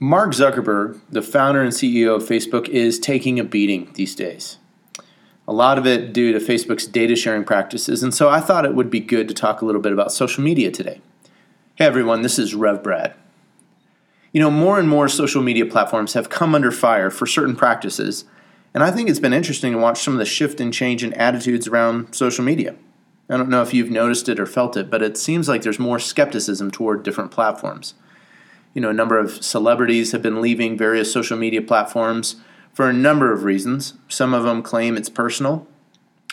Mark Zuckerberg, the founder and CEO of Facebook, is taking a beating these days. A lot of it due to Facebook's data sharing practices, and so I thought it would be good to talk a little bit about social media today. Hey everyone, this is Rev Brad. You know, more and more social media platforms have come under fire for certain practices, and I think it's been interesting to watch some of the shift and change in attitudes around social media. I don't know if you've noticed it or felt it, but it seems like there's more skepticism toward different platforms you know, a number of celebrities have been leaving various social media platforms for a number of reasons. Some of them claim it's personal,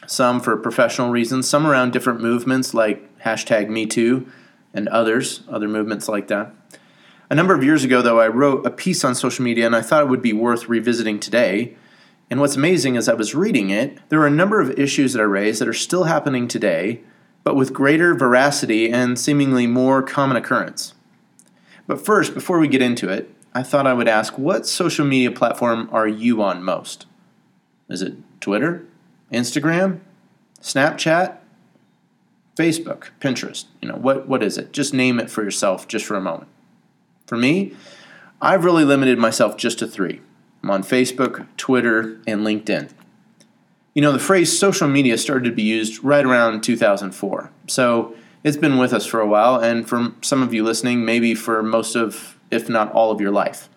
some for professional reasons, some around different movements like hashtag MeToo and others, other movements like that. A number of years ago, though, I wrote a piece on social media and I thought it would be worth revisiting today. And what's amazing as I was reading it, there are a number of issues that I raised that are still happening today, but with greater veracity and seemingly more common occurrence. But first, before we get into it, I thought I would ask what social media platform are you on most? Is it Twitter, Instagram, Snapchat, Facebook, Pinterest? You know, what, what is it? Just name it for yourself just for a moment. For me, I've really limited myself just to three. I'm on Facebook, Twitter, and LinkedIn. You know, the phrase social media started to be used right around 2004. So it's been with us for a while, and for some of you listening, maybe for most of, if not all of your life.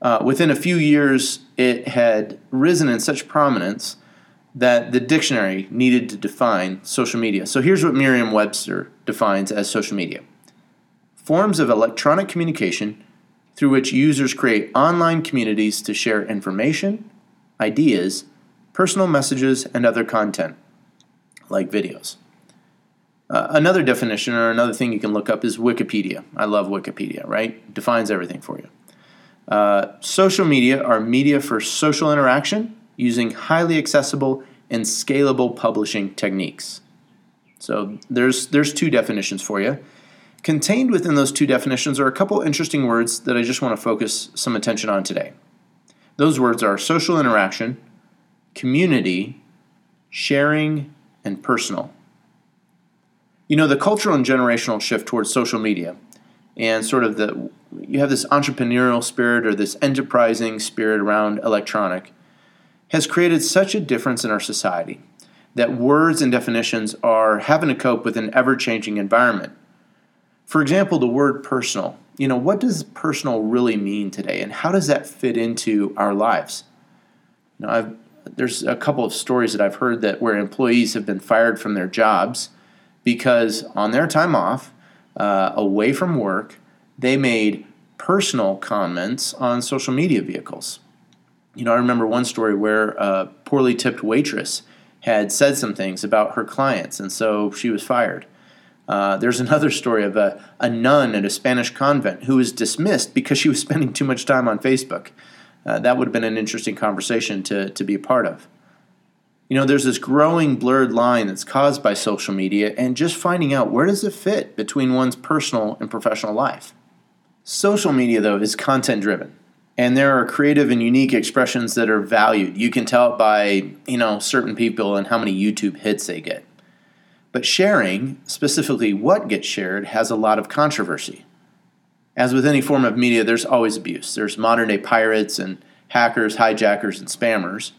Uh, within a few years, it had risen in such prominence that the dictionary needed to define social media. So here's what Merriam Webster defines as social media forms of electronic communication through which users create online communities to share information, ideas, personal messages, and other content, like videos. Uh, another definition or another thing you can look up is Wikipedia. I love Wikipedia, right? Defines everything for you. Uh, social media are media for social interaction using highly accessible and scalable publishing techniques. So there's there's two definitions for you. Contained within those two definitions are a couple interesting words that I just want to focus some attention on today. Those words are social interaction, community, sharing, and personal. You know, the cultural and generational shift towards social media and sort of the you have this entrepreneurial spirit or this enterprising spirit around electronic has created such a difference in our society that words and definitions are having to cope with an ever-changing environment. For example, the word personal. You know, what does personal really mean today and how does that fit into our lives? You know, I've, there's a couple of stories that I've heard that where employees have been fired from their jobs because on their time off, uh, away from work, they made personal comments on social media vehicles. You know, I remember one story where a poorly tipped waitress had said some things about her clients, and so she was fired. Uh, there's another story of a, a nun at a Spanish convent who was dismissed because she was spending too much time on Facebook. Uh, that would have been an interesting conversation to, to be a part of. You know, there's this growing blurred line that's caused by social media and just finding out where does it fit between one's personal and professional life. Social media, though, is content driven. And there are creative and unique expressions that are valued. You can tell it by, you know, certain people and how many YouTube hits they get. But sharing, specifically what gets shared, has a lot of controversy. As with any form of media, there's always abuse. There's modern day pirates and hackers, hijackers, and spammers.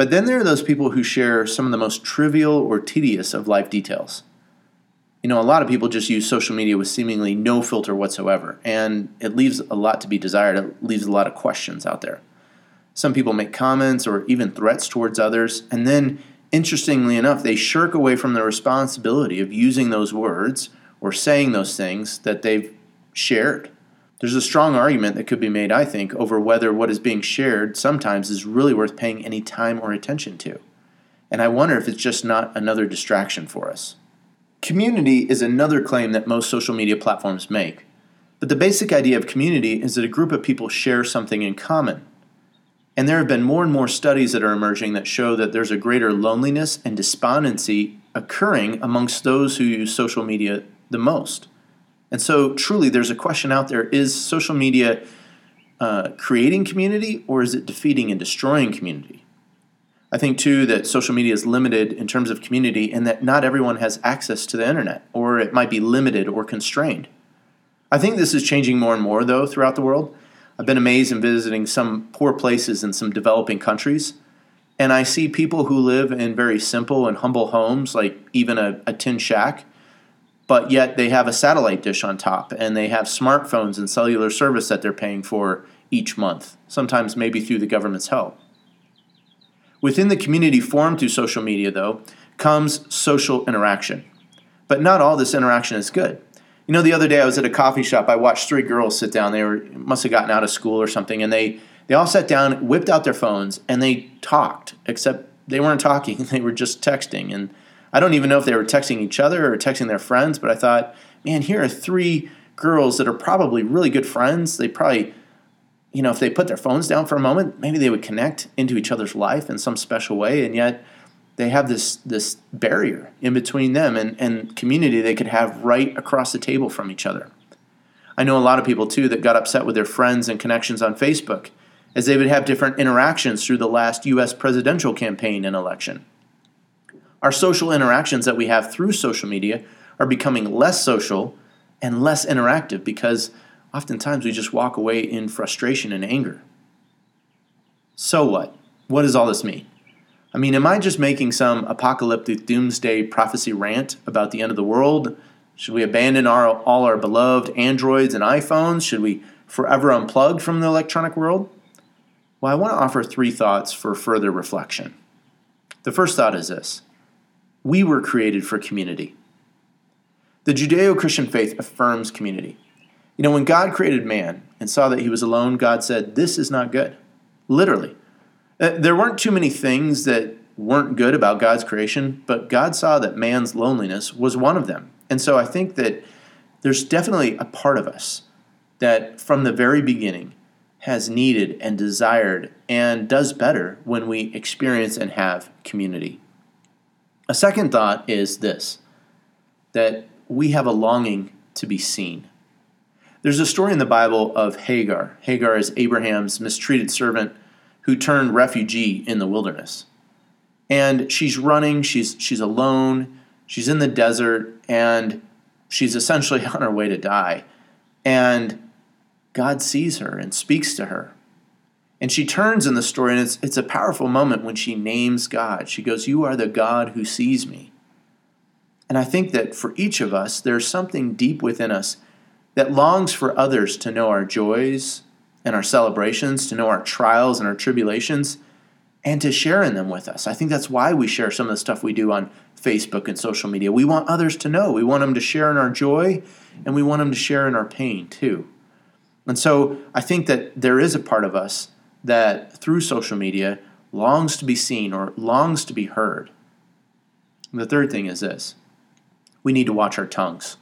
But then there are those people who share some of the most trivial or tedious of life details. You know, a lot of people just use social media with seemingly no filter whatsoever, and it leaves a lot to be desired. It leaves a lot of questions out there. Some people make comments or even threats towards others, and then, interestingly enough, they shirk away from the responsibility of using those words or saying those things that they've shared. There's a strong argument that could be made, I think, over whether what is being shared sometimes is really worth paying any time or attention to. And I wonder if it's just not another distraction for us. Community is another claim that most social media platforms make. But the basic idea of community is that a group of people share something in common. And there have been more and more studies that are emerging that show that there's a greater loneliness and despondency occurring amongst those who use social media the most. And so, truly, there's a question out there is social media uh, creating community or is it defeating and destroying community? I think, too, that social media is limited in terms of community and that not everyone has access to the internet or it might be limited or constrained. I think this is changing more and more, though, throughout the world. I've been amazed in visiting some poor places in some developing countries. And I see people who live in very simple and humble homes, like even a, a tin shack, but yet they have a satellite dish on top and they have smartphones and cellular service that they're paying for each month, sometimes maybe through the government's help. Within the community formed through social media, though, comes social interaction. But not all this interaction is good. You know, the other day I was at a coffee shop. I watched three girls sit down. They were must have gotten out of school or something, and they they all sat down, whipped out their phones, and they talked. Except they weren't talking; they were just texting. And I don't even know if they were texting each other or texting their friends. But I thought, man, here are three girls that are probably really good friends. They probably you know, if they put their phones down for a moment, maybe they would connect into each other's life in some special way. And yet they have this this barrier in between them and, and community they could have right across the table from each other. I know a lot of people too that got upset with their friends and connections on Facebook as they would have different interactions through the last US presidential campaign and election. Our social interactions that we have through social media are becoming less social and less interactive because oftentimes we just walk away in frustration and anger. So what? What does all this mean? I mean, am I just making some apocalyptic doomsday prophecy rant about the end of the world? Should we abandon our, all our beloved Androids and iPhones? Should we forever unplug from the electronic world? Well, I want to offer three thoughts for further reflection. The first thought is this We were created for community. The Judeo Christian faith affirms community. You know, when God created man and saw that he was alone, God said, This is not good. Literally. Uh, there weren't too many things that weren't good about God's creation, but God saw that man's loneliness was one of them. And so I think that there's definitely a part of us that from the very beginning has needed and desired and does better when we experience and have community. A second thought is this that we have a longing to be seen. There's a story in the Bible of Hagar. Hagar is Abraham's mistreated servant who turned refugee in the wilderness. And she's running, she's she's alone, she's in the desert and she's essentially on her way to die. And God sees her and speaks to her. And she turns in the story, and it's, it's a powerful moment when she names God. She goes, You are the God who sees me. And I think that for each of us, there's something deep within us that longs for others to know our joys and our celebrations, to know our trials and our tribulations, and to share in them with us. I think that's why we share some of the stuff we do on Facebook and social media. We want others to know. We want them to share in our joy, and we want them to share in our pain too. And so I think that there is a part of us that through social media longs to be seen or longs to be heard. And the third thing is this we need to watch our tongues.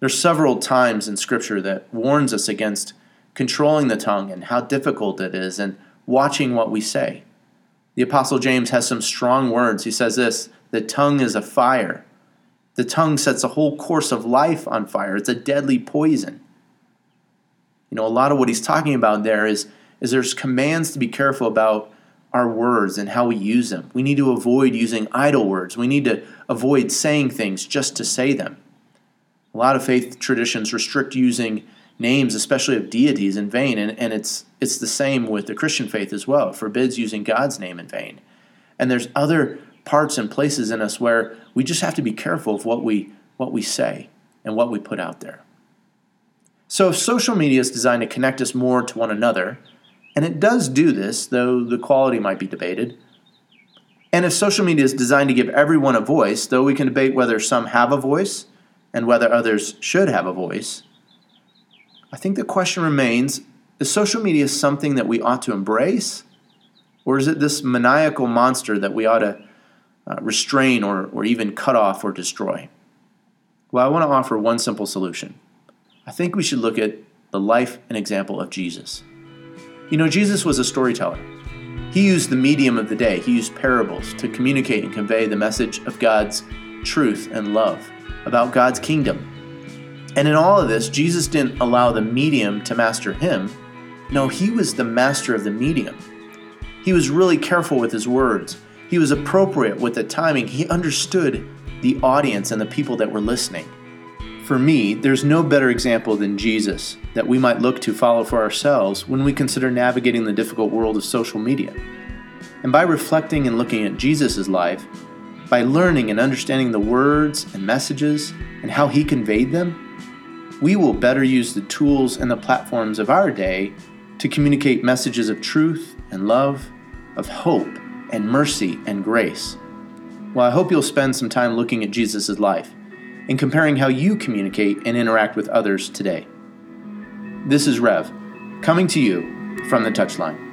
There's several times in Scripture that warns us against controlling the tongue and how difficult it is and watching what we say. The Apostle James has some strong words. He says this the tongue is a fire. The tongue sets a whole course of life on fire. It's a deadly poison. You know, a lot of what he's talking about there is, is there's commands to be careful about our words and how we use them. We need to avoid using idle words. We need to avoid saying things just to say them. A lot of faith traditions restrict using names, especially of deities, in vain, and, and it's it's the same with the Christian faith as well. It forbids using God's name in vain. And there's other parts and places in us where we just have to be careful of what we what we say and what we put out there. So if social media is designed to connect us more to one another, and it does do this, though the quality might be debated, and if social media is designed to give everyone a voice, though we can debate whether some have a voice and whether others should have a voice, I think the question remains is social media something that we ought to embrace? Or is it this maniacal monster that we ought to uh, restrain or, or even cut off or destroy? Well, I want to offer one simple solution. I think we should look at the life and example of Jesus. You know, Jesus was a storyteller. He used the medium of the day, he used parables to communicate and convey the message of God's truth and love about God's kingdom. And in all of this, Jesus didn't allow the medium to master him. No, he was the master of the medium. He was really careful with his words. He was appropriate with the timing. He understood the audience and the people that were listening. For me, there's no better example than Jesus that we might look to follow for ourselves when we consider navigating the difficult world of social media. And by reflecting and looking at Jesus' life, by learning and understanding the words and messages and how he conveyed them, we will better use the tools and the platforms of our day to communicate messages of truth and love, of hope and mercy and grace. Well, I hope you'll spend some time looking at Jesus' life and comparing how you communicate and interact with others today. This is Rev, coming to you from the touchline.